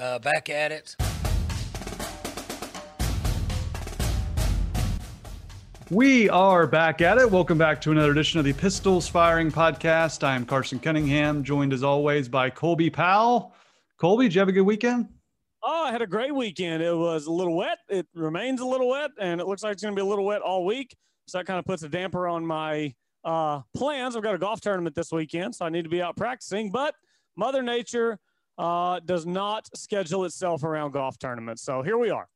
Uh, back at it. We are back at it. Welcome back to another edition of the Pistols Firing Podcast. I am Carson Cunningham, joined as always by Colby Powell. Colby, did you have a good weekend? Oh, I had a great weekend. It was a little wet. It remains a little wet, and it looks like it's going to be a little wet all week. So that kind of puts a damper on my uh, plans. I've got a golf tournament this weekend, so I need to be out practicing. But Mother Nature uh, does not schedule itself around golf tournaments. So here we are.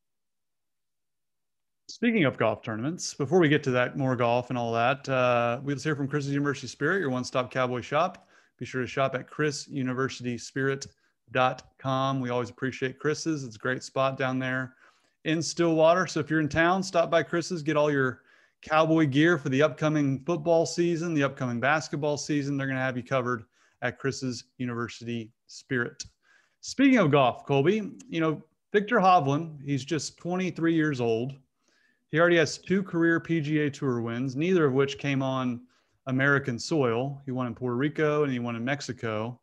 Speaking of golf tournaments, before we get to that more golf and all that, uh, we'll hear from Chris's University Spirit, your one-stop cowboy shop. Be sure to shop at chrisuniversityspirit.com. We always appreciate Chris's. It's a great spot down there in Stillwater. So if you're in town, stop by Chris's, get all your cowboy gear for the upcoming football season, the upcoming basketball season. They're going to have you covered at Chris's University Spirit. Speaking of golf, Colby, you know, Viktor Hovland, he's just 23 years old. He already has two career PGA Tour wins, neither of which came on American soil. He won in Puerto Rico and he won in Mexico.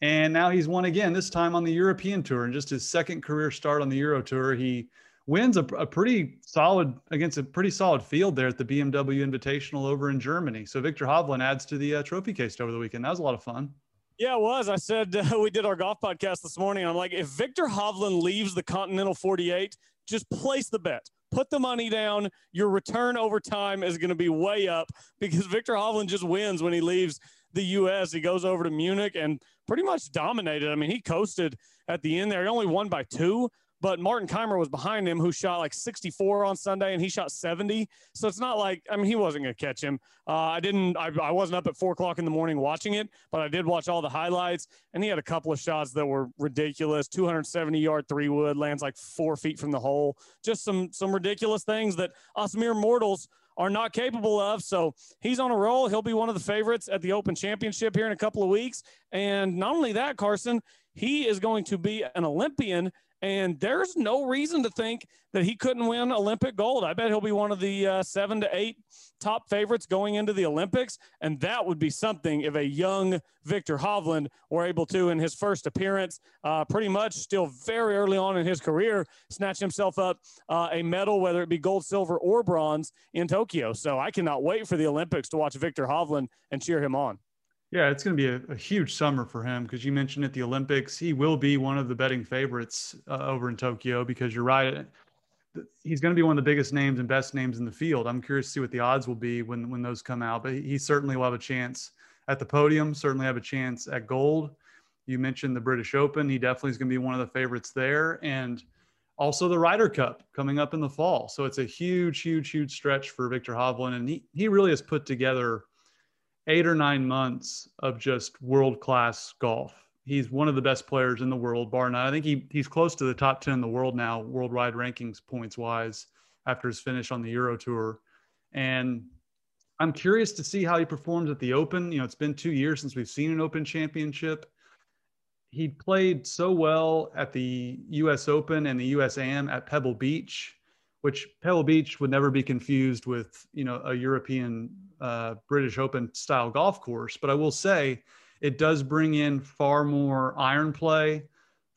And now he's won again, this time on the European Tour. And just his second career start on the Euro Tour, he wins a, a, pretty solid against a pretty solid field there at the BMW Invitational over in Germany. So Viktor Hovland adds to the uh, trophy case over the weekend. That was a lot of fun. Yeah, it was. I said uh, we did our golf podcast this morning. I'm like, if Viktor Hovland leaves the Continental 48, just place the bet. Put the money down. Your return over time is going to be way up because Viktor Hovland just wins when he leaves the U.S. He goes over to Munich and pretty much dominated. I mean, he coasted at the end there. He only won by two, but Martin Kaymer was behind him, who shot like 64 on Sunday, and he shot 70. So it's not like I mean he wasn't going to catch him. Uh, I didn't. I, I wasn't up at four o'clock in the morning watching it, but I did watch all the highlights, and he had a couple of shots that were ridiculous. 270 yard three wood lands like four feet from the hole. Just some some ridiculous things that us mere mortals are not capable of. So he's on a roll. He'll be one of the favorites at the Open Championship here in a couple of weeks. And not only that, Carson, he is going to be an Olympian and there's no reason to think that he couldn't win Olympic gold. I bet he'll be one of the uh, seven to eight top favorites going into the Olympics. And that would be something if a young Viktor Hovland were able to, in his first appearance, uh, pretty much still very early on in his career, snatch himself up uh, a medal, whether it be gold, silver, or bronze in Tokyo. So I cannot wait for the Olympics to watch Viktor Hovland and cheer him on. Yeah, it's going to be a, a, huge summer for him because you mentioned at the Olympics, he will be one of the betting favorites uh, over in Tokyo because you're right. He's going to be one of the biggest names and best names in the field. I'm curious to see what the odds will be when, when those come out, but he certainly will have a chance at the podium, certainly have a chance at gold. You mentioned the British Open. He definitely is going to be one of the favorites there. And also the Ryder Cup coming up in the fall. So it's a huge, huge, huge stretch for Viktor Hovland. And he, he really has put together – eight or nine months of just world class golf. He's one of the best players in the world, bar none. I think he he's close to the top ten in the world now, worldwide rankings points wise, after his finish on the Euro Tour. And I'm curious to see how he performs at the Open. You know, it's been two years since we've seen an Open Championship. He played so well at the U.S. Open and the USAM at Pebble Beach which Pebble Beach would never be confused with, you know, a European uh, British Open style golf course. But I will say it does bring in far more iron play,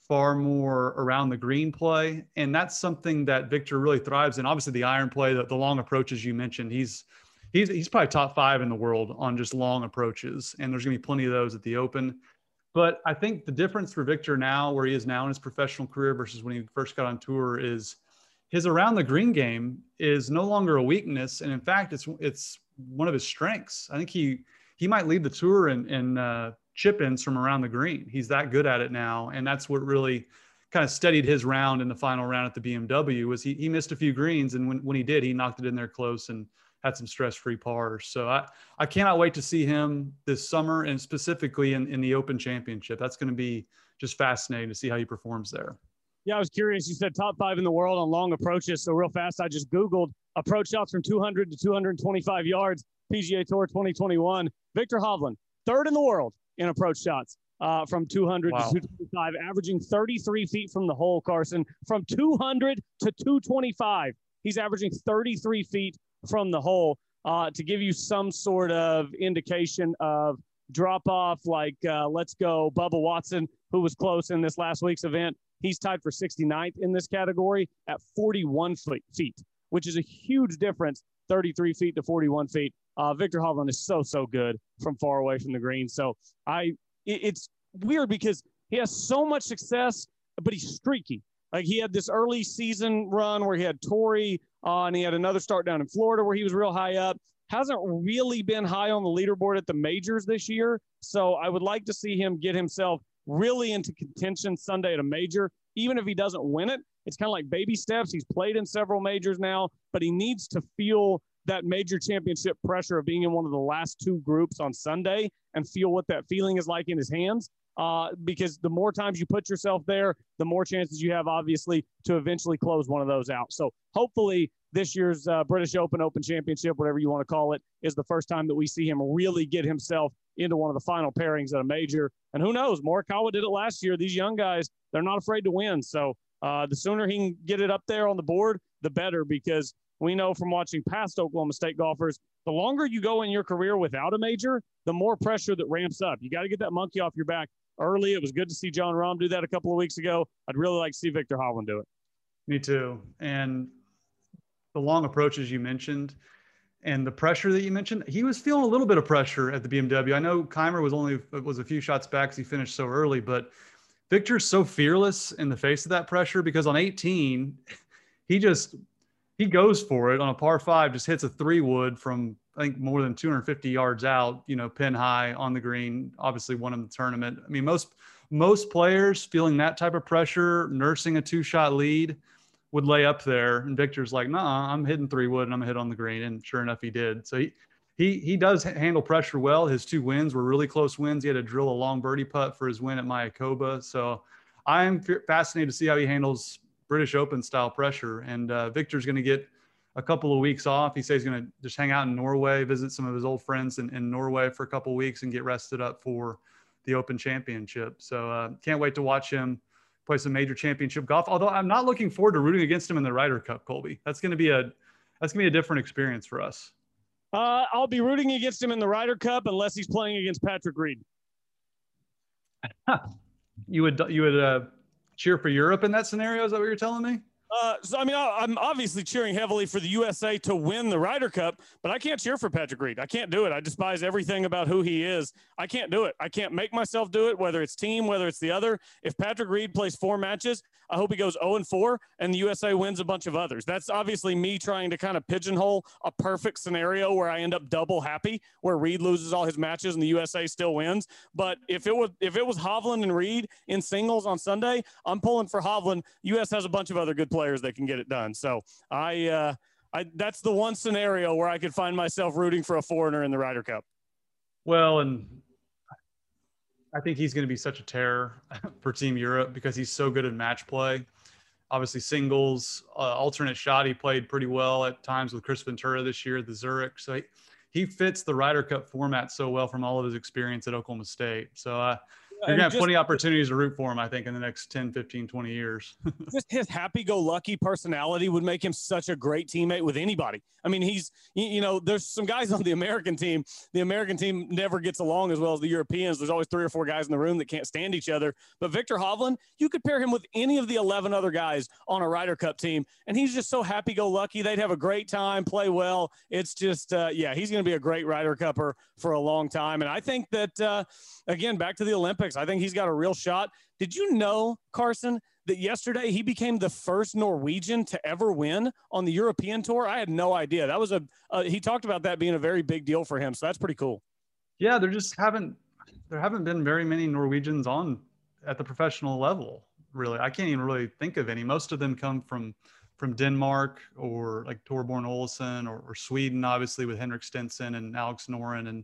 far more around the green play. And that's something that Viktor really thrives in. Obviously, the iron play, the, the long approaches you mentioned, he's he's he's probably top five in the world on just long approaches. And there's gonna be plenty of those at the open. But I think the difference for Viktor now, where he is now in his professional career versus when he first got on tour, is his around the green game is no longer a weakness, and in fact, it's it's one of his strengths. I think he he might lead the tour in, in uh, chip ins from around the green. He's that good at it now, and that's what really kind of steadied his round in the final round at the BMW. Was he he missed a few greens, and when when he did, he knocked it in there close and had some stress free pars. So I I cannot wait to see him this summer, and specifically in in the Open Championship. That's going to be just fascinating to see how he performs there. Yeah, I was curious. You said top five in the world on long approaches. So real fast, I just Googled approach shots from 200 to 225 yards, PGA Tour 2021. Viktor Hovland, third in the world in approach shots uh, from 200 wow. to 225, averaging 33 feet from the hole, Carson. From 200 to 225, he's averaging 33 feet from the hole. Uh, to give you some sort of indication of drop off, like uh, let's go, Bubba Watson, who was close in this last week's event He's tied for 69th in this category at 41 feet, which is a huge difference 33 feet to 41 feet. Uh, Viktor Hovland is so, so good from far away from the green. So I, it, it's weird because he has so much success, but he's streaky. Like he had this early season run where he had Torrey, uh, and he had another start down in Florida where he was real high up. Hasn't really been high on the leaderboard at the majors this year. So I would like to see him get himself really into contention Sunday at a major. Even if he doesn't win it, it's kind of like baby steps. He's played in several majors now, but he needs to feel that major championship pressure of being in one of the last two groups on Sunday and feel what that feeling is like in his hands. Uh, because the more times you put yourself there, the more chances you have, obviously, to eventually close one of those out. So hopefully, this year's uh, British Open, Open Championship, whatever you want to call it, is the first time that we see him really get himself into one of the final pairings at a major. And who knows? Morikawa did it last year. These young guys, they're not afraid to win. So uh, the sooner he can get it up there on the board, the better, because we know from watching past Oklahoma State golfers, the longer you go in your career without a major, the more pressure that ramps up. You got to get that monkey off your back early. It was good to see Jon Rahm do that a couple of weeks ago. I'd really like to see Viktor Hovland do it. Me too. And the long approaches you mentioned and the pressure that you mentioned, he was feeling a little bit of pressure at the BMW. I know Kaymer was only was a few shots back he finished so early, but Viktor's so fearless in the face of that pressure because on 18, he just he goes for it on a par five, just hits a three wood from I think more than 250 yards out, you know, pin high on the green. Obviously, won in the tournament. I mean, most most players feeling that type of pressure, nursing a two shot lead, would lay up there. And Viktor's like, nah, I'm hitting three wood and I'm gonna hit on the green. And sure enough, he did. So he he he does handle pressure well. His two wins were really close wins. He had to drill a long birdie putt for his win at Mayakoba. So I am fascinated to see how he handles British Open style pressure. And uh, Viktor's going to get a couple of weeks off. He says he's going to just hang out in Norway, visit some of his old friends in, in Norway for a couple weeks and get rested up for the Open Championship. So uh, can't wait to watch him play some major championship golf. Although I'm not looking forward to rooting against him in the Ryder Cup, Colby. That's going to be a that's going to be a different experience for us. Uh, I'll be rooting against him in the Ryder Cup unless he's playing against Patrick Reed. you would you would uh, cheer for Europe in that scenario? Is that what you're telling me? Uh, so I mean, I'm obviously cheering heavily for the USA to win the Ryder Cup, but I can't cheer for Patrick Reed. I can't do it. I despise everything about who he is. I can't do it. I can't make myself do it, whether it's team, whether it's the other. If Patrick Reed plays four matches, I hope he goes 0 and 4 and the USA wins a bunch of others. That's obviously me trying to kind of pigeonhole a perfect scenario where I end up double happy, where Reed loses all his matches and the USA still wins. But if it was if it was Hovland and Reed in singles on Sunday, I'm pulling for Hovland. US has a bunch of other good players that can get it done. So I uh I, that's the one scenario where I could find myself rooting for a foreigner in the Ryder Cup. Well, and I think he's going to be such a terror for Team Europe because he's so good at match play. Obviously, singles, uh, alternate shot, he played pretty well at times with Kris Ventura this year at the Zurich. So he, he fits the Ryder Cup format so well from all of his experience at Oklahoma State. So uh, you're gonna have plenty of opportunities to root for him, I think, in the next 10, 15, 20 years. just his happy-go-lucky personality would make him such a great teammate with anybody. I mean, he's you know, there's some guys on the American team. The American team never gets along as well as the Europeans. There's always three or four guys in the room that can't stand each other. But Viktor Hovland, you could pair him with any of the 11 other guys on a Ryder Cup team, and he's just so happy-go-lucky. They'd have a great time, play well. It's just, uh, yeah, he's going to be a great Ryder Cupper for a long time. And I think that, uh, again, back to the Olympics. I think he's got a real shot. Did you know, Carson, that yesterday he became the first Norwegian to ever win on the European tour? I had no idea. That was a, uh, he talked about that being a very big deal for him. So that's pretty cool. Yeah, there just haven't, there haven't been very many Norwegians on at the professional level, really. I can't even really think of any. Most of them come from, from Denmark or like Thorbjørn Olesen or, or Sweden, obviously with Henrik Stenson and Alex Noren and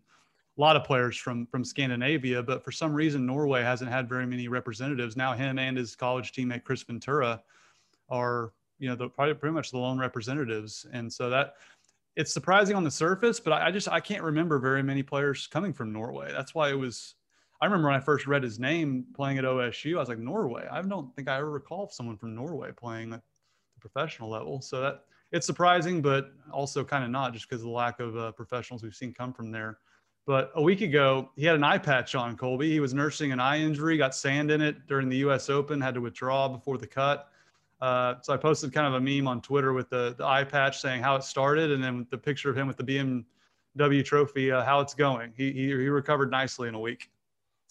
a lot of players from from Scandinavia, but for some reason Norway hasn't had very many representatives. Now him and his college teammate Kris Ventura are you know the probably pretty much the lone representatives, and so that it's surprising on the surface, but I, I just I can't remember very many players coming from Norway. That's why it was. I remember when I first read his name playing at OSU, I was like Norway. I don't think I ever recall someone from Norway playing at the professional level. So that it's surprising, but also kind of not, just because of the lack of uh, professionals we've seen come from there But a week ago, he had an eye patch on Colby. He was nursing an eye injury, got sand in it during the U.S. Open, had to withdraw before the cut. Uh, so I posted kind of a meme on Twitter with the, the eye patch saying how it started, and then the picture of him with the BMW trophy, uh, how it's going. He, he he recovered nicely in a week.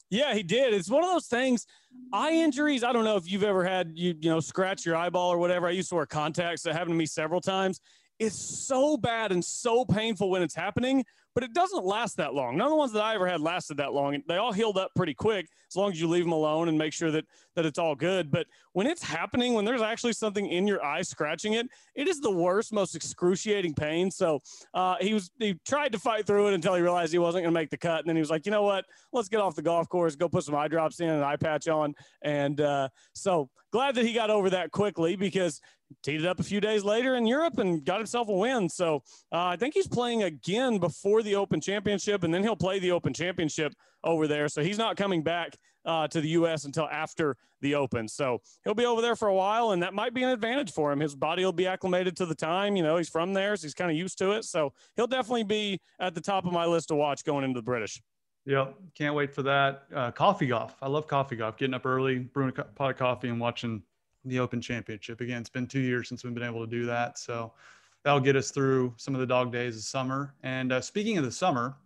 Yeah, he did. It's one of those things. Eye injuries. I don't know if you've ever had you you know scratch your eyeball or whatever. I used to wear contacts. That happened to me several times. It's so bad and so painful when it's happening but it doesn't last that long. None of the ones that I ever had lasted that long. They all healed up pretty quick as long as you leave them alone and make sure that that it's all good. But when it's happening, when there's actually something in your eye scratching it, it is the worst, most excruciating pain. So uh, he was he tried to fight through it until he realized he wasn't going to make the cut, and then he was like, you know what? Let's get off the golf course, go put some eye drops in, an eye patch on, and uh, so glad that he got over that quickly because teed it up a few days later in Europe and got himself a win. So uh, I think he's playing again before the Open Championship, and then he'll play the Open Championship over there. So he's not coming back uh, to the U.S. until after the Open. So he'll be over there for a while, and that might be an advantage for him. His body will be acclimated to the time. You know, he's from there, so he's kind of used to it. So he'll definitely be at the top of my list to watch going into the British. Yep, can't wait for that. Uh, coffee golf. I love coffee golf. Getting up early, brewing a pot of coffee, and watching the Open Championship. Again, it's been two years since we've been able to do that. So that'll get us through some of the dog days of summer. And uh, speaking of the summer,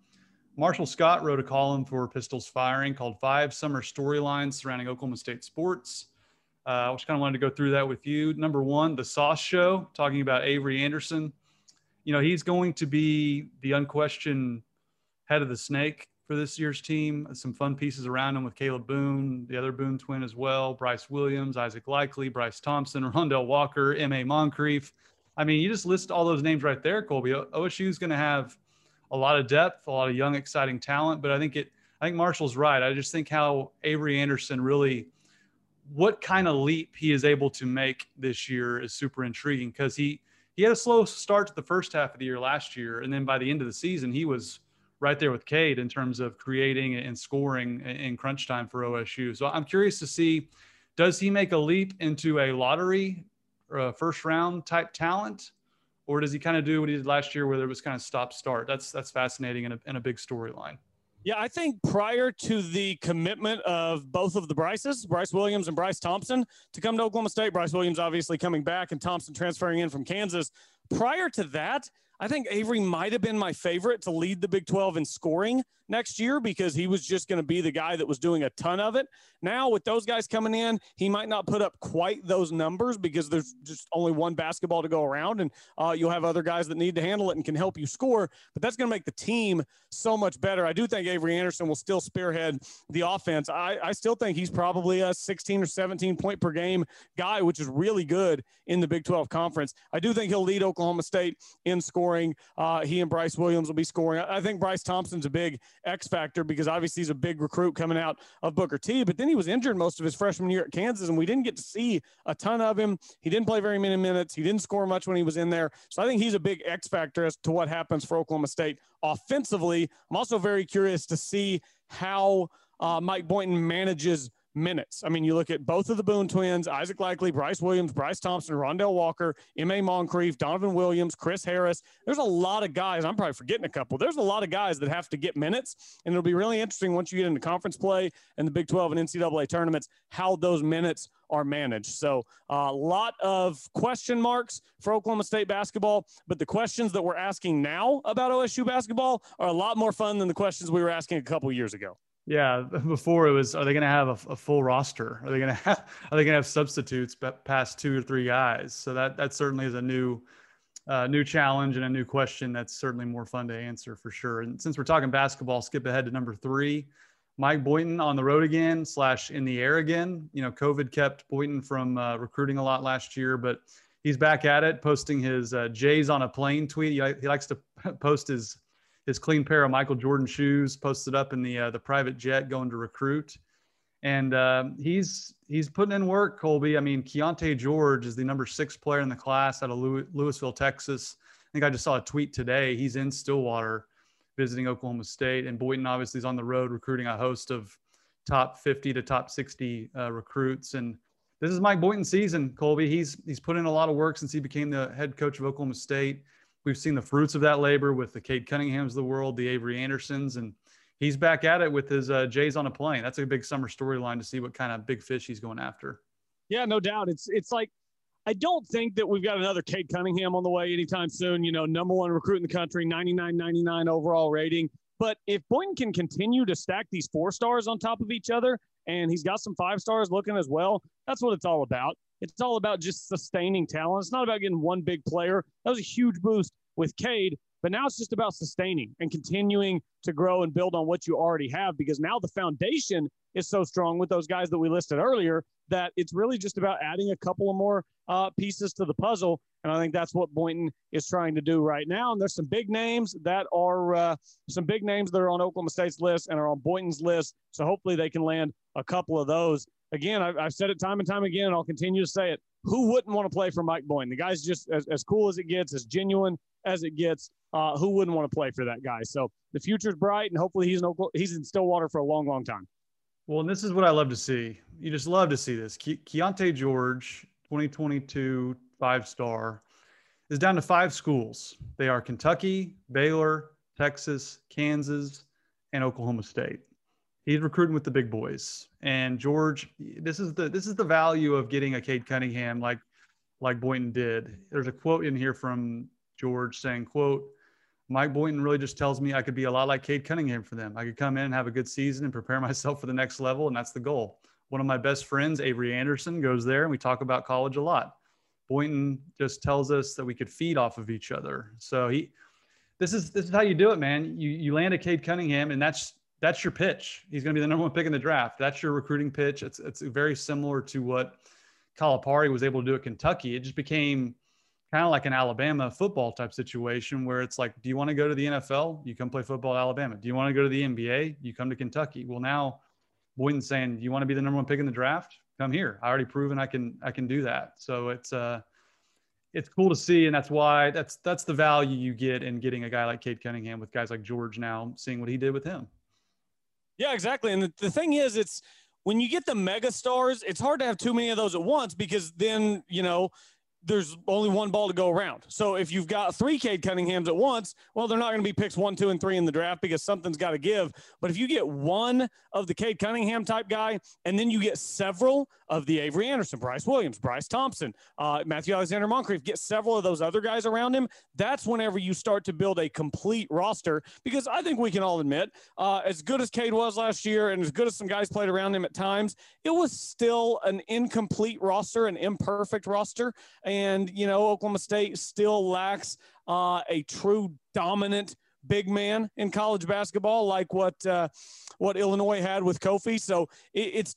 Marshall Scott wrote a column for Pistols Firing called Five Summer Storylines Surrounding Oklahoma State Sports. Uh, I just kind of wanted to go through that with you. Number one, the Sauce Show, talking about Avery Anderson. You know, he's going to be the unquestioned head of the snake for this year's team. Some fun pieces around him with Kalib Boone, the other Boone twin as well, Bryce Williams, Isaac Likely, Bryce Thompson, Rondell Walker, M.A. Moncrief. I mean, you just list all those names right there, Colby. OSU is going to have a lot of depth, a lot of young, exciting talent, but I think it, I think Marshall's right. I just think how Avery Anderson really, what kind of leap he is able to make this year is super intriguing because he, he had a slow start to the first half of the year last year. And then by the end of the season, he was right there with Cade in terms of creating and scoring in crunch time for OSU. So I'm curious to see does he make a leap into a lottery or a first round type talent? Or does he kind of do what he did last year, where it was kind of stop start? That's that's fascinating and a, and a big storyline. Yeah, I think prior to the commitment of both of the Bryces, Bryce Williams and Bryce Thompson, to come to Oklahoma State, Bryce Williams obviously coming back and Thompson transferring in from Kansas. Prior to that, I think Avery might have been my favorite to lead the Big 12 in scoring next year because he was just going to be the guy that was doing a ton of it. Now, with those guys coming in, he might not put up quite those numbers because there's just only one basketball to go around, and uh, you'll have other guys that need to handle it and can help you score. But that's going to make the team so much better. I do think Avery Anderson will still spearhead the offense. I, I still think he's probably a 16 or 17 point per game guy, which is really good in the Big 12 conference. I do think he'll lead Oklahoma State in scoring scoring. Uh, he and Bryce Williams will be scoring. I think Bryce Thompson's a big X factor because obviously he's a big recruit coming out of Booker T. But then he was injured most of his freshman year at Kansas, and we didn't get to see a ton of him. He didn't play very many minutes. He didn't score much when he was in there. So I think he's a big X factor as to what happens for Oklahoma State offensively. I'm also very curious to see how uh, Mike Boynton manages minutes. I mean, you look at both of the Boone twins, Isaac Likely, Bryce Williams, Bryce Thompson, Rondell Walker, M.A. Moncrief, Donovan Williams, Chris Harris. There's a lot of guys. I'm probably forgetting a couple. There's a lot of guys that have to get minutes. And it'll be really interesting once you get into conference play and the Big 12 and NCAA tournaments, how those minutes are managed. So a uh, lot of question marks for Oklahoma State basketball, but the questions that we're asking now about OSU basketball are a lot more fun than the questions we were asking a couple years ago. Yeah, before it was, are they going to have a, a, full roster? Are they going to have, are they going to have substitutes past two or three guys? So that that certainly is a new, uh, new challenge and a new question. That's certainly more fun to answer for sure. And since we're talking basketball, skip ahead to number three. Mike Boynton on the road again slash in the air again. You know, COVID kept Boynton from uh, recruiting a lot last year, but he's back at it, posting his uh, Jays on a plane tweet. He, he likes to post his his clean pair of Michael Jordan shoes posted up in the uh, the private jet going to recruit. And uh, he's he's putting in work, Colby. I mean, Keyonte George is the number six player in the class out of Lewisville, Texas. I think I just saw a tweet today. He's in Stillwater visiting Oklahoma State, and Boynton obviously is on the road recruiting a host of top 50 to top 60 uh, recruits. And this is Mike Boynton's season, Colby. He's he's put in a lot of work since he became the head coach of Oklahoma State we've seen the fruits of that labor with the Cade Cunninghams of the world, the Avery Andersons, and he's back at it with his uh, Jays on a plane. That's a big summer storyline to see what kind of big fish he's going after. Yeah, no doubt. It's it's like I don't think that we've got another Cade Cunningham on the way anytime soon. You know, number one recruit in the country, 99 99 overall rating. But if Boynton can continue to stack these four stars on top of each other, and he's got some five stars looking as well, that's what it's all about. It's all about just sustaining talent. It's not about getting one big player. That was a huge boost with Cade, but now it's just about sustaining and continuing to grow and build on what you already have because now the foundation is so strong with those guys that we listed earlier that it's really just about adding a couple of more uh, pieces to the puzzle. And I think that's what Boynton is trying to do right now. And there's some big names that are uh, some big names that are on Oklahoma State's list and are on Boynton's list. So hopefully they can land a couple of those. Again, I've, I've said it time and time again, and I'll continue to say it. Who wouldn't want to play for Mike Boyne? The guy's just as, as cool as it gets, as genuine as it gets. Uh, who wouldn't want to play for that guy? So the future's bright, and hopefully he's in Oklahoma, he's in Stillwater for a long, long time. Well, and this is what I love to see. You just love to see this. Ke- Keyonte George, 2022 five star, is down to five schools. They are Kentucky, Baylor, Texas, Kansas, and Oklahoma State. He's recruiting with the big boys. And George, this is the this is the value of getting a Cade Cunningham like like Boynton did. There's a quote in here from George saying, quote, Mike Boynton really just tells me I could be a lot like Cade Cunningham for them. I could come in and have a good season and prepare myself for the next level, and that's the goal. One of my best friends, Avery Anderson, goes there, and we talk about college a lot. Boynton just tells us that we could feed off of each other. So he, this is this is how you do it, man. You you land a Cade Cunningham, and that's that's your pitch. He's going to be the number one pick in the draft. That's your recruiting pitch. It's it's very similar to what Calipari was able to do at Kentucky. It just became kind of like an Alabama football type situation where it's like, do you want to go to the NFL? You come play football at Alabama. Do you want to go to the NBA? You come to Kentucky. Well, now Boynton's saying, do you want to be the number one pick in the draft? Come here. I already proven I can I can do that. So it's uh it's cool to see, and that's why that's that's the value you get in getting a guy like Cade Cunningham with guys like George now, seeing what he did with him. Yeah, exactly. And the, the thing is, it's when you get the mega stars, it's hard to have too many of those at once because then, you know, there's only one ball to go around. So if you've got three Cade Cunninghams at once, well, they're not going to be picks one, two, and three in the draft because something's got to give. But if you get one of the Cade Cunningham type guy, and then you get several of the Avery Anderson, Bryce Williams, Bryce Thompson, uh, Matthew Alexander Moncrief, get several of those other guys around him, that's whenever you start to build a complete roster. Because I think we can all admit, uh, as good as Cade was last year and as good as some guys played around him at times, it was still an incomplete roster, an imperfect roster. And, you know, Oklahoma State still lacks uh, a true dominant big man in college basketball, like what uh, what Illinois had with Kofi. So it, it's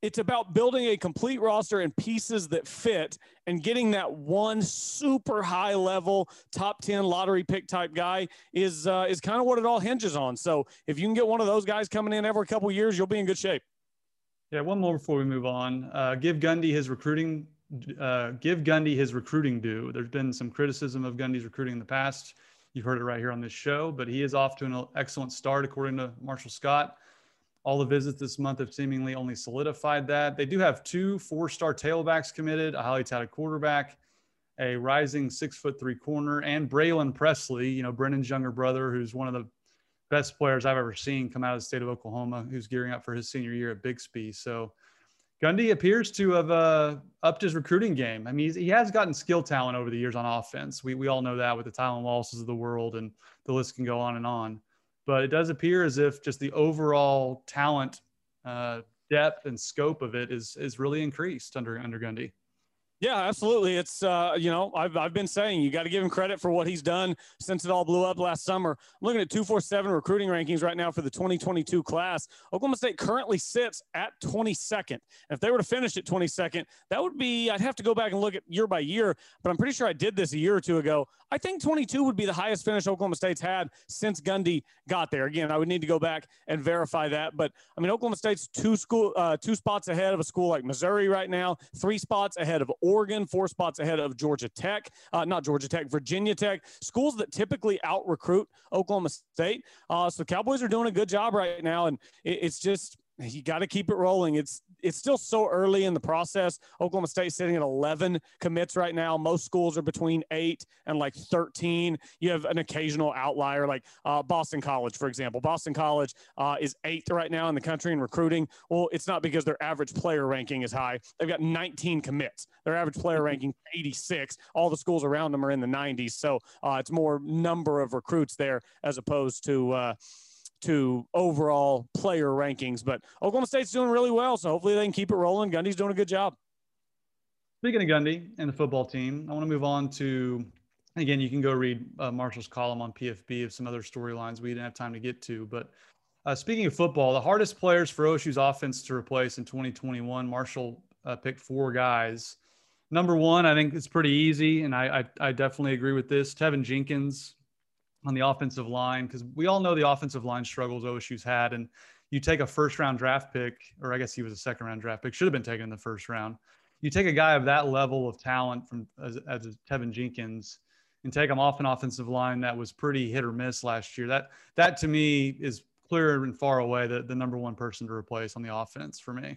it's about building a complete roster and pieces that fit and getting that one super high level top 10 lottery pick type guy is uh, is kind of what it all hinges on. So if you can get one of those guys coming in every couple years you'll be in good shape. Yeah one more before we move on. Uh, give Gundy his recruiting uh, give Gundy his recruiting due. There's been some criticism of Gundy's recruiting in the past. You've heard it right here on this show, but he is off to an excellent start, according to Marshall Scott. All the visits this month have seemingly only solidified that. They do have two four star tailbacks committed, a highly touted quarterback, a rising six foot three corner, and Braylin Presley, you know, Brennan's younger brother, who's one of the best players I've ever seen come out of the state of Oklahoma, who's gearing up for his senior year at Bixby. So Gundy appears to have uh, upped his recruiting game. I mean, he has gotten skill talent over the years on offense. We, we all know that with the Tylan Wallaces of the world, and the list can go on and on. But it does appear as if just the overall talent, uh, depth, and scope of it is is really increased under under Gundy. Yeah, absolutely. It's uh, you know, I've I've been saying you got to give him credit for what he's done since it all blew up last summer. I'm looking at 247 recruiting rankings right now for the 2022 class. Oklahoma State currently sits at 22nd. And if they were to finish at 22nd, that would be I'd have to go back and look at year by year, but I'm pretty sure I did this a year or two ago. I think 22 would be the highest finish Oklahoma State's had since Gundy got there. Again, I would need to go back and verify that, but I mean Oklahoma State's two school uh, two spots ahead of a school like Missouri right now, three spots ahead of Oregon, four spots ahead of Georgia Tech, uh, not Georgia Tech, Virginia Tech, schools that typically out recruit Oklahoma State. Uh, so Cowboys are doing a good job right now, and it, it's just you got to keep it rolling. It's it's still so early in the process. Oklahoma State sitting at 11 commits right now. Most schools are between eight and like 13. You have an occasional outlier like uh, Boston College, for example. Boston College uh, is eighth right now in the country in recruiting. Well, it's not because their average player ranking is high. They've got 19 commits. Their average player mm-hmm. ranking 86. All the schools around them are in the 90s. So uh, it's more number of recruits there as opposed to uh, to overall player rankings. But Oklahoma State's doing really well, so hopefully they can keep it rolling. Gundy's doing a good job. Speaking of Gundy and the football team, I want to move on to again. You can go read uh, Marshall's column on PFB of some other storylines we didn't have time to get to. But uh, speaking of football, the hardest players for OSU's offense to replace in 2021, Marshall uh, picked four guys. Number one, I think it's pretty easy, and I, I, I definitely agree with this. Teven Jenkins, on the offensive line because we all know the offensive line struggles OSU's had. And you take a first round draft pick, or I guess he was a second round draft pick, should have been taken in the first round. You take a guy of that level of talent from as, as Teven Jenkins and take him off an offensive line that was pretty hit or miss last year. That that to me is clear and far away the, the number one person to replace on the offense for me.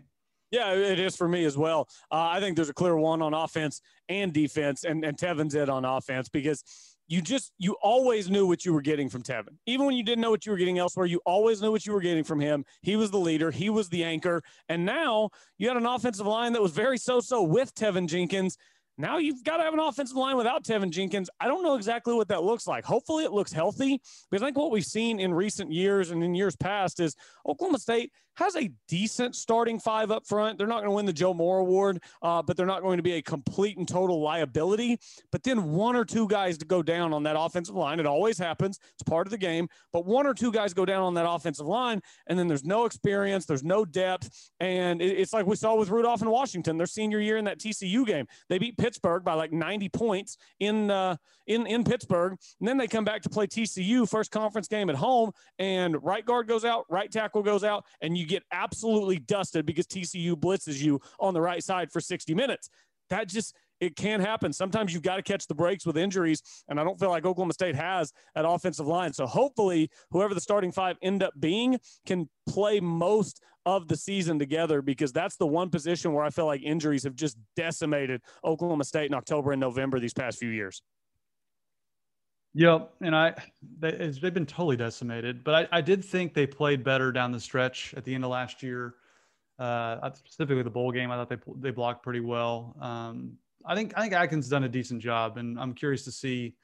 Yeah, it is for me as well. Uh, I think there's a clear one on offense and defense, and, and Teven's it on offense because you just you always knew what you were getting from Teven. Even when you didn't know what you were getting elsewhere, you always knew what you were getting from him. He was the leader, he was the anchor, and now you had an offensive line that was very so-so with Teven Jenkins. Now you've got to have an offensive line without Teven Jenkins. I don't know exactly what that looks like. Hopefully it looks healthy because I think what we've seen in recent years and in years past is Oklahoma State has a decent starting five up front. They're not going to win the Joe Moore Award, uh, but they're not going to be a complete and total liability. But then one or two guys to go down on that offensive line. It always happens. It's part of the game. But one or two guys go down on that offensive line, and then there's no experience, there's no depth, and it's like we saw with Rudolph and Washington their senior year in that TCU game. They beat Pittsburgh by like 90 points in uh, in in Pittsburgh, and then they come back to play TCU first conference game at home, and right guard goes out, right tackle goes out, and you get absolutely dusted because TCU blitzes you on the right side for 60 minutes. That just it can't happen. Sometimes you've got to catch the breaks with injuries, and I don't feel like Oklahoma State has at offensive line. So hopefully, whoever the starting five end up being can play most of the season together because that's the one position where I feel like injuries have just decimated Oklahoma State in October and November these past few years. Yep, and I they, have been totally decimated, but I, I did think they played better down the stretch at the end of last year. Uh, specifically the bowl game, I thought they they blocked pretty well. Um, I think I think Atkins done a decent job, and I'm curious to see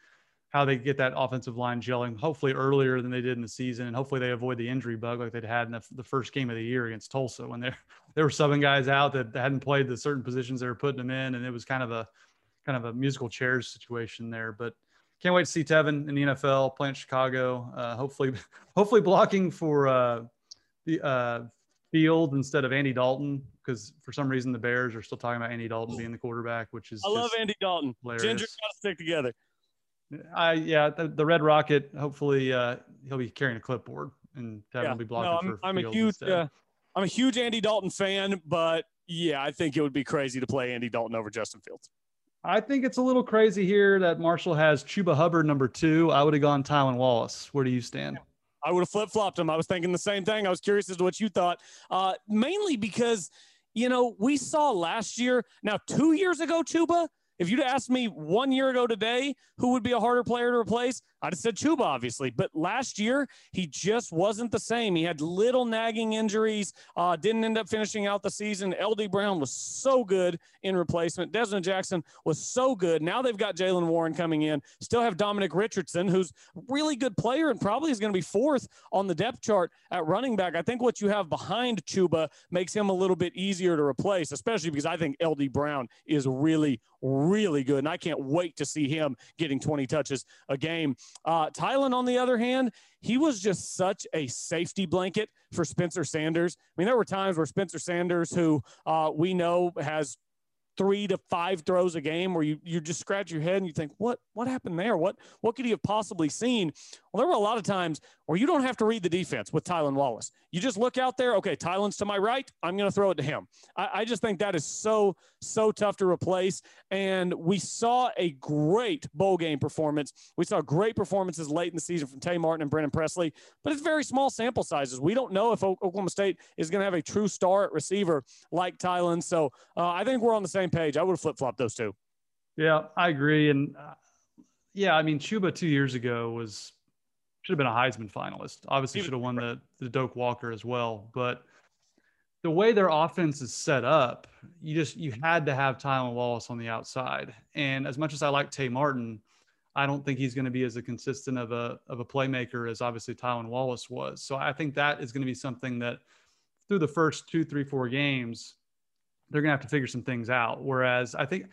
how they get that offensive line gelling. Hopefully earlier than they did in the season, and hopefully they avoid the injury bug like they'd had in the, the first game of the year against Tulsa when they they were subbing guys out that hadn't played the certain positions they were putting them in, and it was kind of a kind of a musical chairs situation there, but can't wait to see Teven in the NFL playing Chicago. Uh, hopefully, hopefully blocking for uh, the uh, Field instead of Andy Dalton because for some reason the Bears are still talking about Andy Dalton being the quarterback, which is I love Andy Dalton. Hilarious. Ginger got to stick together. I yeah, the, the Red Rocket. Hopefully, uh, he'll be carrying a clipboard and Teven yeah. will be blocking no, I'm, for. I'm a huge. Uh, I'm a huge Andy Dalton fan, but yeah, I think it would be crazy to play Andy Dalton over Justin Fields. I think it's a little crazy here that Marshall has Chuba Hubbard number two. I would have gone Tylan Wallace. Where do you stand? I would have flip flopped him. I was thinking the same thing. I was curious as to what you thought, uh, mainly because, you know, we saw last year, now two years ago, Chuba, if you'd asked me one year ago today who would be a harder player to replace, I'd have said Chuba, obviously. But last year, he just wasn't the same. He had little nagging injuries, uh, didn't end up finishing out the season. LD Brown was so good in replacement. Dezmon Jackson was so good. Now they've got Jaylen Warren coming in. Still have Dominic Richardson, who's really good player and probably is going to be fourth on the depth chart at running back. I think what you have behind Chuba makes him a little bit easier to replace, especially because I think LD Brown is really, really good. And I can't wait to see him getting 20 touches a game. Uh, Tylan, on the other hand, he was just such a safety blanket for Spencer Sanders. I mean, there were times where Spencer Sanders, who uh, we know has three to five throws a game where you you just scratch your head and you think what what happened there what what could he have possibly seen Well, there were a lot of times where you don't have to read the defense with Tylan Wallace. You just look out there, okay, Tylan's to my right. I'm going to throw it to him. I, I, just think that is so, so tough to replace. And we saw a great bowl game performance. We saw great performances late in the season from Tay Martin and Brennan Presley, but it's very small sample sizes. We don't know if Oklahoma State is going to have a true star at receiver like Tylen. So uh, I think we're on the same page. I would have flip flopped those two. Yeah, I agree. And uh, yeah, I mean, Chuba two years ago was should have been a Heisman finalist. Obviously, should have won the the Doak Walker as well. But the way their offense is set up, you just you had to have Tylan Wallace on the outside. And as much as I like Tay Martin, I don't think he's going to be as a consistent of a of a playmaker as obviously Tylan Wallace was. So I think that is going to be something that through the first two, three, four games, they're going to have to figure some things out. Whereas I think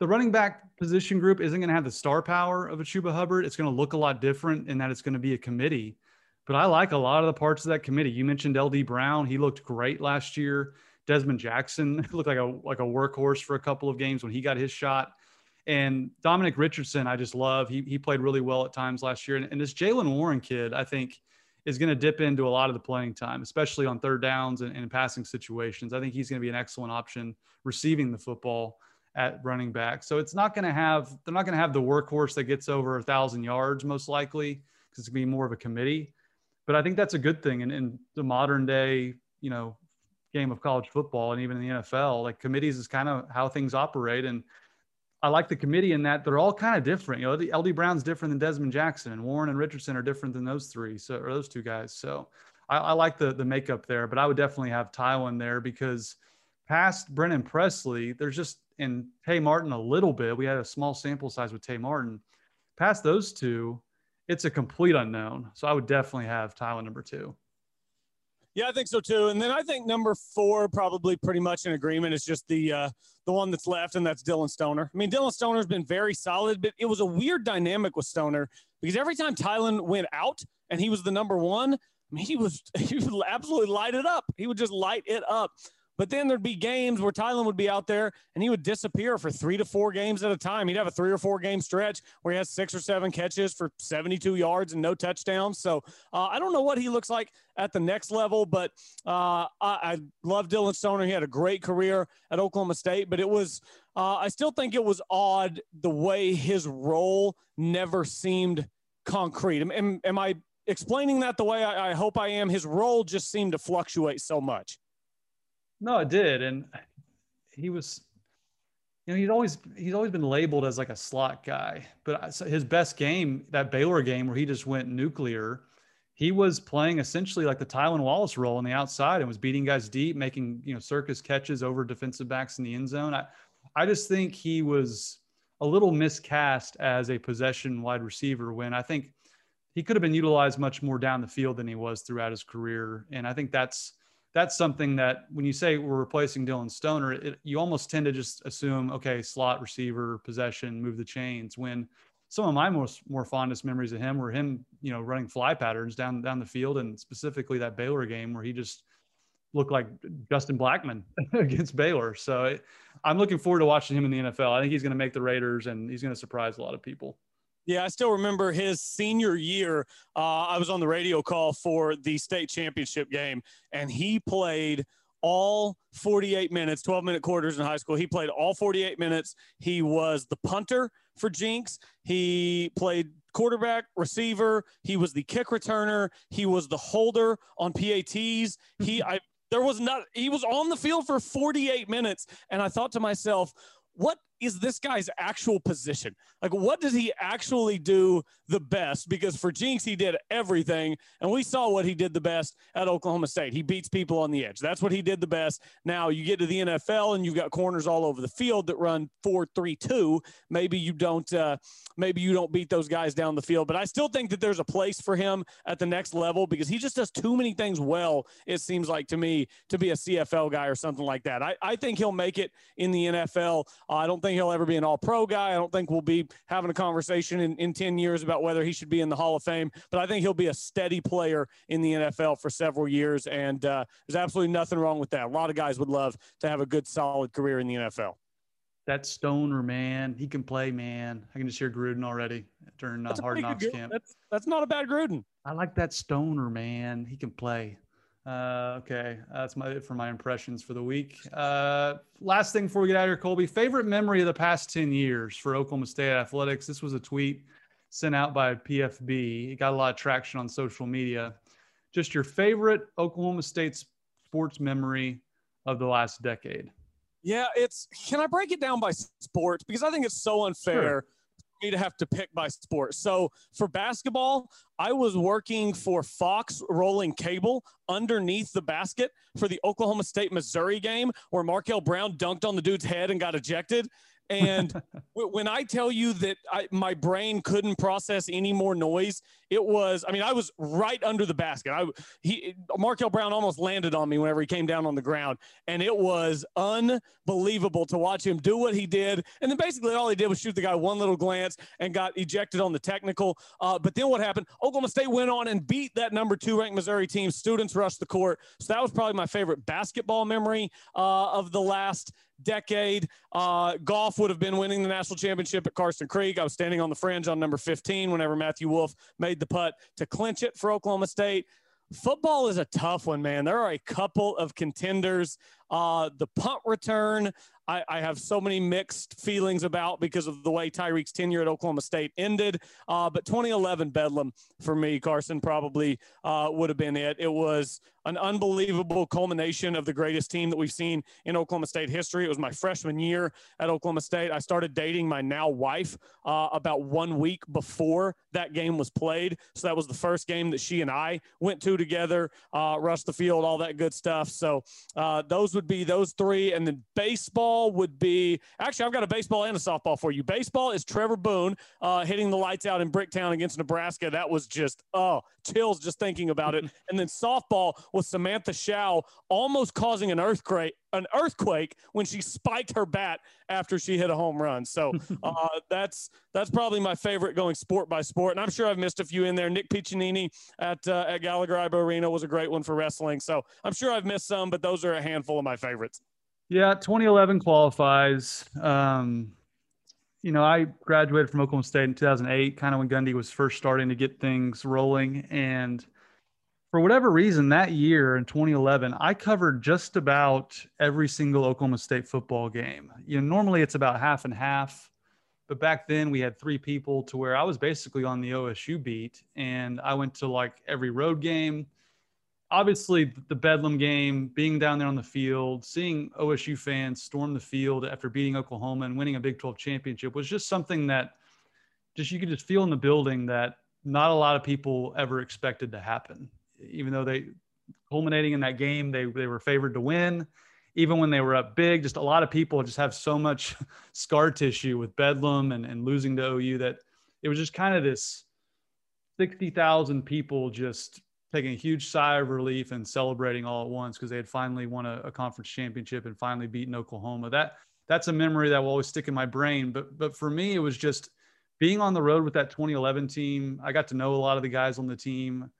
the running back position group isn't going to have the star power of a Chuba Hubbard. It's going to look a lot different in that it's going to be a committee. But I like a lot of the parts of that committee. You mentioned LD Brown; he looked great last year. Dezmon Jackson looked like a like a workhorse for a couple of games when he got his shot. And Dominic Richardson, I just love. He he played really well at times last year. And, and this Jaylen Warren kid, I think, is going to dip into a lot of the playing time, especially on third downs and, and passing situations. I think he's going to be an excellent option receiving the football at running back. So it's not going to have they're not going to have the workhorse that gets over a thousand yards most likely because it's going to be more of a committee. But I think that's a good thing in, in the modern day, you know, game of college football and even in the NFL. Like committees is kind of how things operate, and I like the committee in that they're all kind of different. You know, the LD Brown's different than Dezmon Jackson, and Warren and Richardson are different than those three, so or those two guys. So I, I like the the makeup there, but I would definitely have Tylan there because past Brennan Presley, there's just and Tay Martin a little bit. We had a small sample size with Tay Martin. Past those two, it's a complete unknown. So I would definitely have Tylan number two. Yeah, I think so too. And then I think number four, probably pretty much in agreement, is just the uh, the one that's left, and that's Dillon Stoner. I mean, Dillon Stoner's been very solid, but it was a weird dynamic with Stoner because every time Tylan went out and he was the number one, I mean, he was he would absolutely light it up. He would just light it up. But then there'd be games where Tylan would be out there and he would disappear for three to four games at a time. He'd have a three or four game stretch where he has six or seven catches for 72 yards and no touchdowns. So uh, I don't know what he looks like at the next level, but uh, I, I, love Dillon Stoner. He had a great career at Oklahoma State, but it was, uh, I still think it was odd the way his role never seemed concrete. Am, am, am I explaining that the way I, I hope I am? His role just seemed to fluctuate so much. No, it did, and he was, you know, he's always he's always been labeled as like a slot guy. But his best game, that Baylor game where he just went nuclear, he was playing essentially like the Tylan Wallace role on the outside and was beating guys deep, making you know circus catches over defensive backs in the end zone. I, I just think he was a little miscast as a possession wide receiver when I think he could have been utilized much more down the field than he was throughout his career. And I think that's that's something that when you say we're replacing Dillon Stoner, it, you almost tend to just assume, okay, slot receiver, possession, move the chains. When some of my most more fondest memories of him were him, you know, running fly patterns down down the field, and specifically that Baylor game where he just looked like Justin Blackmon against Baylor. So it, I'm looking forward to watching him in the NFL. I think he's going to make the Raiders, and he's going to surprise a lot of people. Yeah, I still remember his senior year. Uh, I was on the radio call for the state championship game, and he played all 48 minutes, 12 minute quarters in high school. He played all 48 minutes. He was the punter for Jenks. He played quarterback, receiver. He was the kick returner. He was the holder on PATs. He, I, there was not, he was on the field for 48 minutes. And I thought to myself, what is this guy's actual position? Like, what does he actually do the best? Because for Jenks, he did everything, and we saw what he did the best at Oklahoma State. He beats people on the edge. That's what he did the best. Now you get to the NFL, and you've got corners all over the field that run four three two. Maybe you don't. Uh, maybe you don't beat those guys down the field, but I still think that there's a place for him at the next level because he just does too many things well. It seems like to me to be a CFL guy or something like that. I, I think he'll make it in the NFL. Uh, I don't think he'll ever be an all pro guy. I don't think we'll be having a conversation in, in 10 years about whether he should be in the Hall of Fame, but I think he'll be a steady player in the NFL for several years. And uh, there's absolutely nothing wrong with that. A lot of guys would love to have a good, solid career in the NFL. that stoner man. He can play, man. I can just hear Gruden already during uh, Hard Knocks camp. That's that's not a bad Gruden. I like that stoner man. He can play. Uh, okay, that's my for my impressions for the week. Uh, last thing before we get out of here, Colby, favorite memory of the past ten years for Oklahoma State athletics. This was a tweet sent out by PFB. It got a lot of traction on social media. Just your favorite Oklahoma State sports memory of the last decade. Yeah, it's. Can I break it down by sports because I think it's so unfair. Sure me to have to pick by sport. So for basketball, I was working for Fox rolling cable underneath the basket for the Oklahoma State Missouri game where Markel Brown dunked on the dude's head and got ejected. And when I tell you that I, my brain couldn't process any more noise, it was, I mean, I was right under the basket. I, he, Markel Brown almost landed on me whenever he came down on the ground. And it was unbelievable to watch him do what he did. And then basically all he did was shoot the guy one little glance and got ejected on the technical. Uh, but then what happened? Oklahoma State went on and beat that number two ranked Missouri team. Students rushed the court. So that was probably my favorite basketball memory uh, of the last decade. Uh, golf would have been winning the national championship at Karsten Creek. I was standing on the fringe on number 15 whenever Matthew Wolff made the putt to clinch it for Oklahoma State. Football is a tough one, man. There are a couple of contenders. Uh, the punt return, I, I, have so many mixed feelings about because of the way Tyreek's tenure at Oklahoma State ended. Uh, but 2011 Bedlam for me, Carson, probably uh, would have been it. It was an unbelievable culmination of the greatest team that we've seen in Oklahoma State history. It was my freshman year at Oklahoma State. I started dating my now wife uh, about one week before that game was played. So that was the first game that she and I went to together, uh, rushed the field, all that good stuff. So uh, those would be those three. And then baseball would be actually, I've got a baseball and a softball for you. Baseball is Trevor Boone uh, hitting the lights out in Bricktown against Nebraska. That was just, oh, chills just thinking about it. and then softball was Samantha Show almost causing an earthquake, an earthquake when she spiked her bat after she hit a home run. So uh, that's that's probably my favorite going sport by sport. And I'm sure I've missed a few in there. Nick Piccininni at uh, at Gallagher Iba Arena was a great one for wrestling. So I'm sure I've missed some, but those are a handful of my favorites. Yeah, 2011 qualifies. Um, you know, I graduated from Oklahoma State in 2008, kind of when Gundy was first starting to get things rolling. And for whatever reason, that year in 2011, I covered just about every single Oklahoma State football game. You know, normally it's about half and half, but back then we had three people to where I was basically on the OSU beat, and I went to like every road game obviously the Bedlam game, being down there on the field, seeing OSU fans storm the field after beating Oklahoma and winning a Big 12 championship was just something that just you could just feel in the building that not a lot of people ever expected to happen. Even though they culminating in that game, they they were favored to win. Even when they were up big, just a lot of people just have so much scar tissue with Bedlam and, and losing to OU that it was just kind of this 60,000 people just taking a huge sigh of relief and celebrating all at once because they had finally won a, a, conference championship and finally beaten Oklahoma. That that's a memory that will always stick in my brain. But but for me, it was just being on the road with that 2011 team. I got to know a lot of the guys on the team.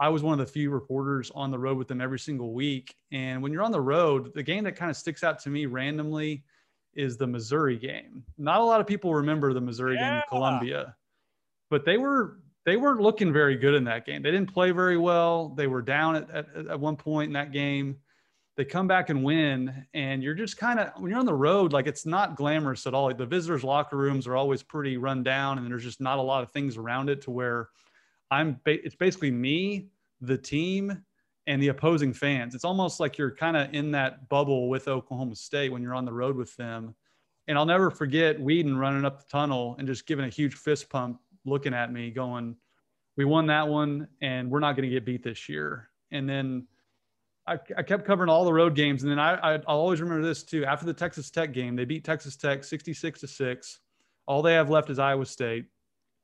I was one of the few reporters on the road with them every single week. And when you're on the road, the game that kind of sticks out to me randomly is the Missouri game. Not a lot of people remember the Missouri yeah. game in Columbia, but they were they weren't looking very good in that game. They didn't play very well. They were down at, at, at one point in that game. They come back and win, and you're just kind of when you're on the road, like it's not glamorous at all. Like the visitors' locker rooms are always pretty run down, and there's just not a lot of things around it to where I'm. Ba- it's basically me, the team, and the opposing fans. It's almost like you're kind of in that bubble with Oklahoma State when you're on the road with them. And I'll never forget Weeden running up the tunnel and just giving a huge fist pump looking at me going, we won that one and we're not going to get beat this year. And then I, I, kept covering all the road games. And then I, I, will always remember this too. After the Texas Tech game, they beat Texas Tech 66 to six. All they have left is Iowa State.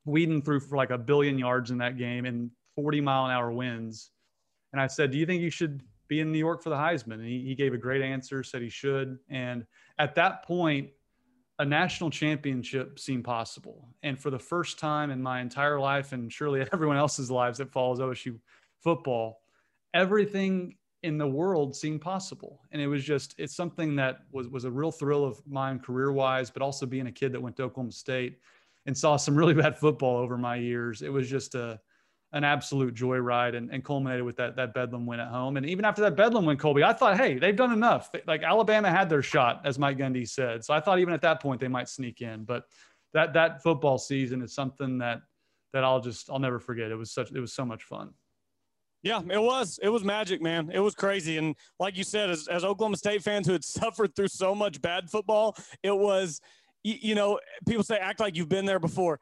Weeden threw for like a billion yards in that game and 40 mile an hour winds. And I said, Do you think you should be in New York for the Heisman? And he, he gave a great answer, said he should. And at that point, a national championship seemed possible. And for the first time in my entire life, and surely everyone else's lives that follows OSU football, everything in the world seemed possible. And it was just, it's something that was, was a real thrill of mine career wise, but also being a kid that went to Oklahoma State and saw some really bad football over my years. It was just a, an absolute joyride and, and culminated with that, that Bedlam win at home. And even after that Bedlam win, Colby, I thought, hey, they've done enough. Like Alabama had their shot, as Mike Gundy said. So I thought even at that point they might sneak in. But that that football season is something that that I'll just I'll never forget. It was such it was so much fun. Yeah, it was. It was magic, man. It was crazy. And like you said, as, as Oklahoma State fans who had suffered through so much bad football, it was, you, you know, people say act like you've been there before.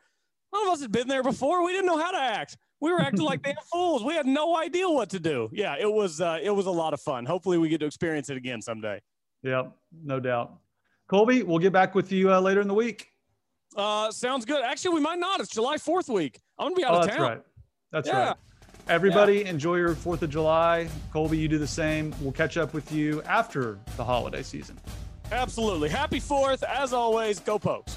None of us had been there before. We didn't know how to act. We were acting like damn fools. We had no idea what to do. Yeah, it was uh, it was a lot of fun. Hopefully, we get to experience it again someday. Yep, no doubt. Colby, we'll get back with you uh, later in the week. Uh, sounds good. Actually, we might not. It's July 4th week. I'm going to be out oh, of that's town. Right. That's yeah. right. Everybody, yeah. enjoy your 4th of July. Colby, you do the same. We'll catch up with you after the holiday season. Absolutely. Happy 4th. As always, go Pokes.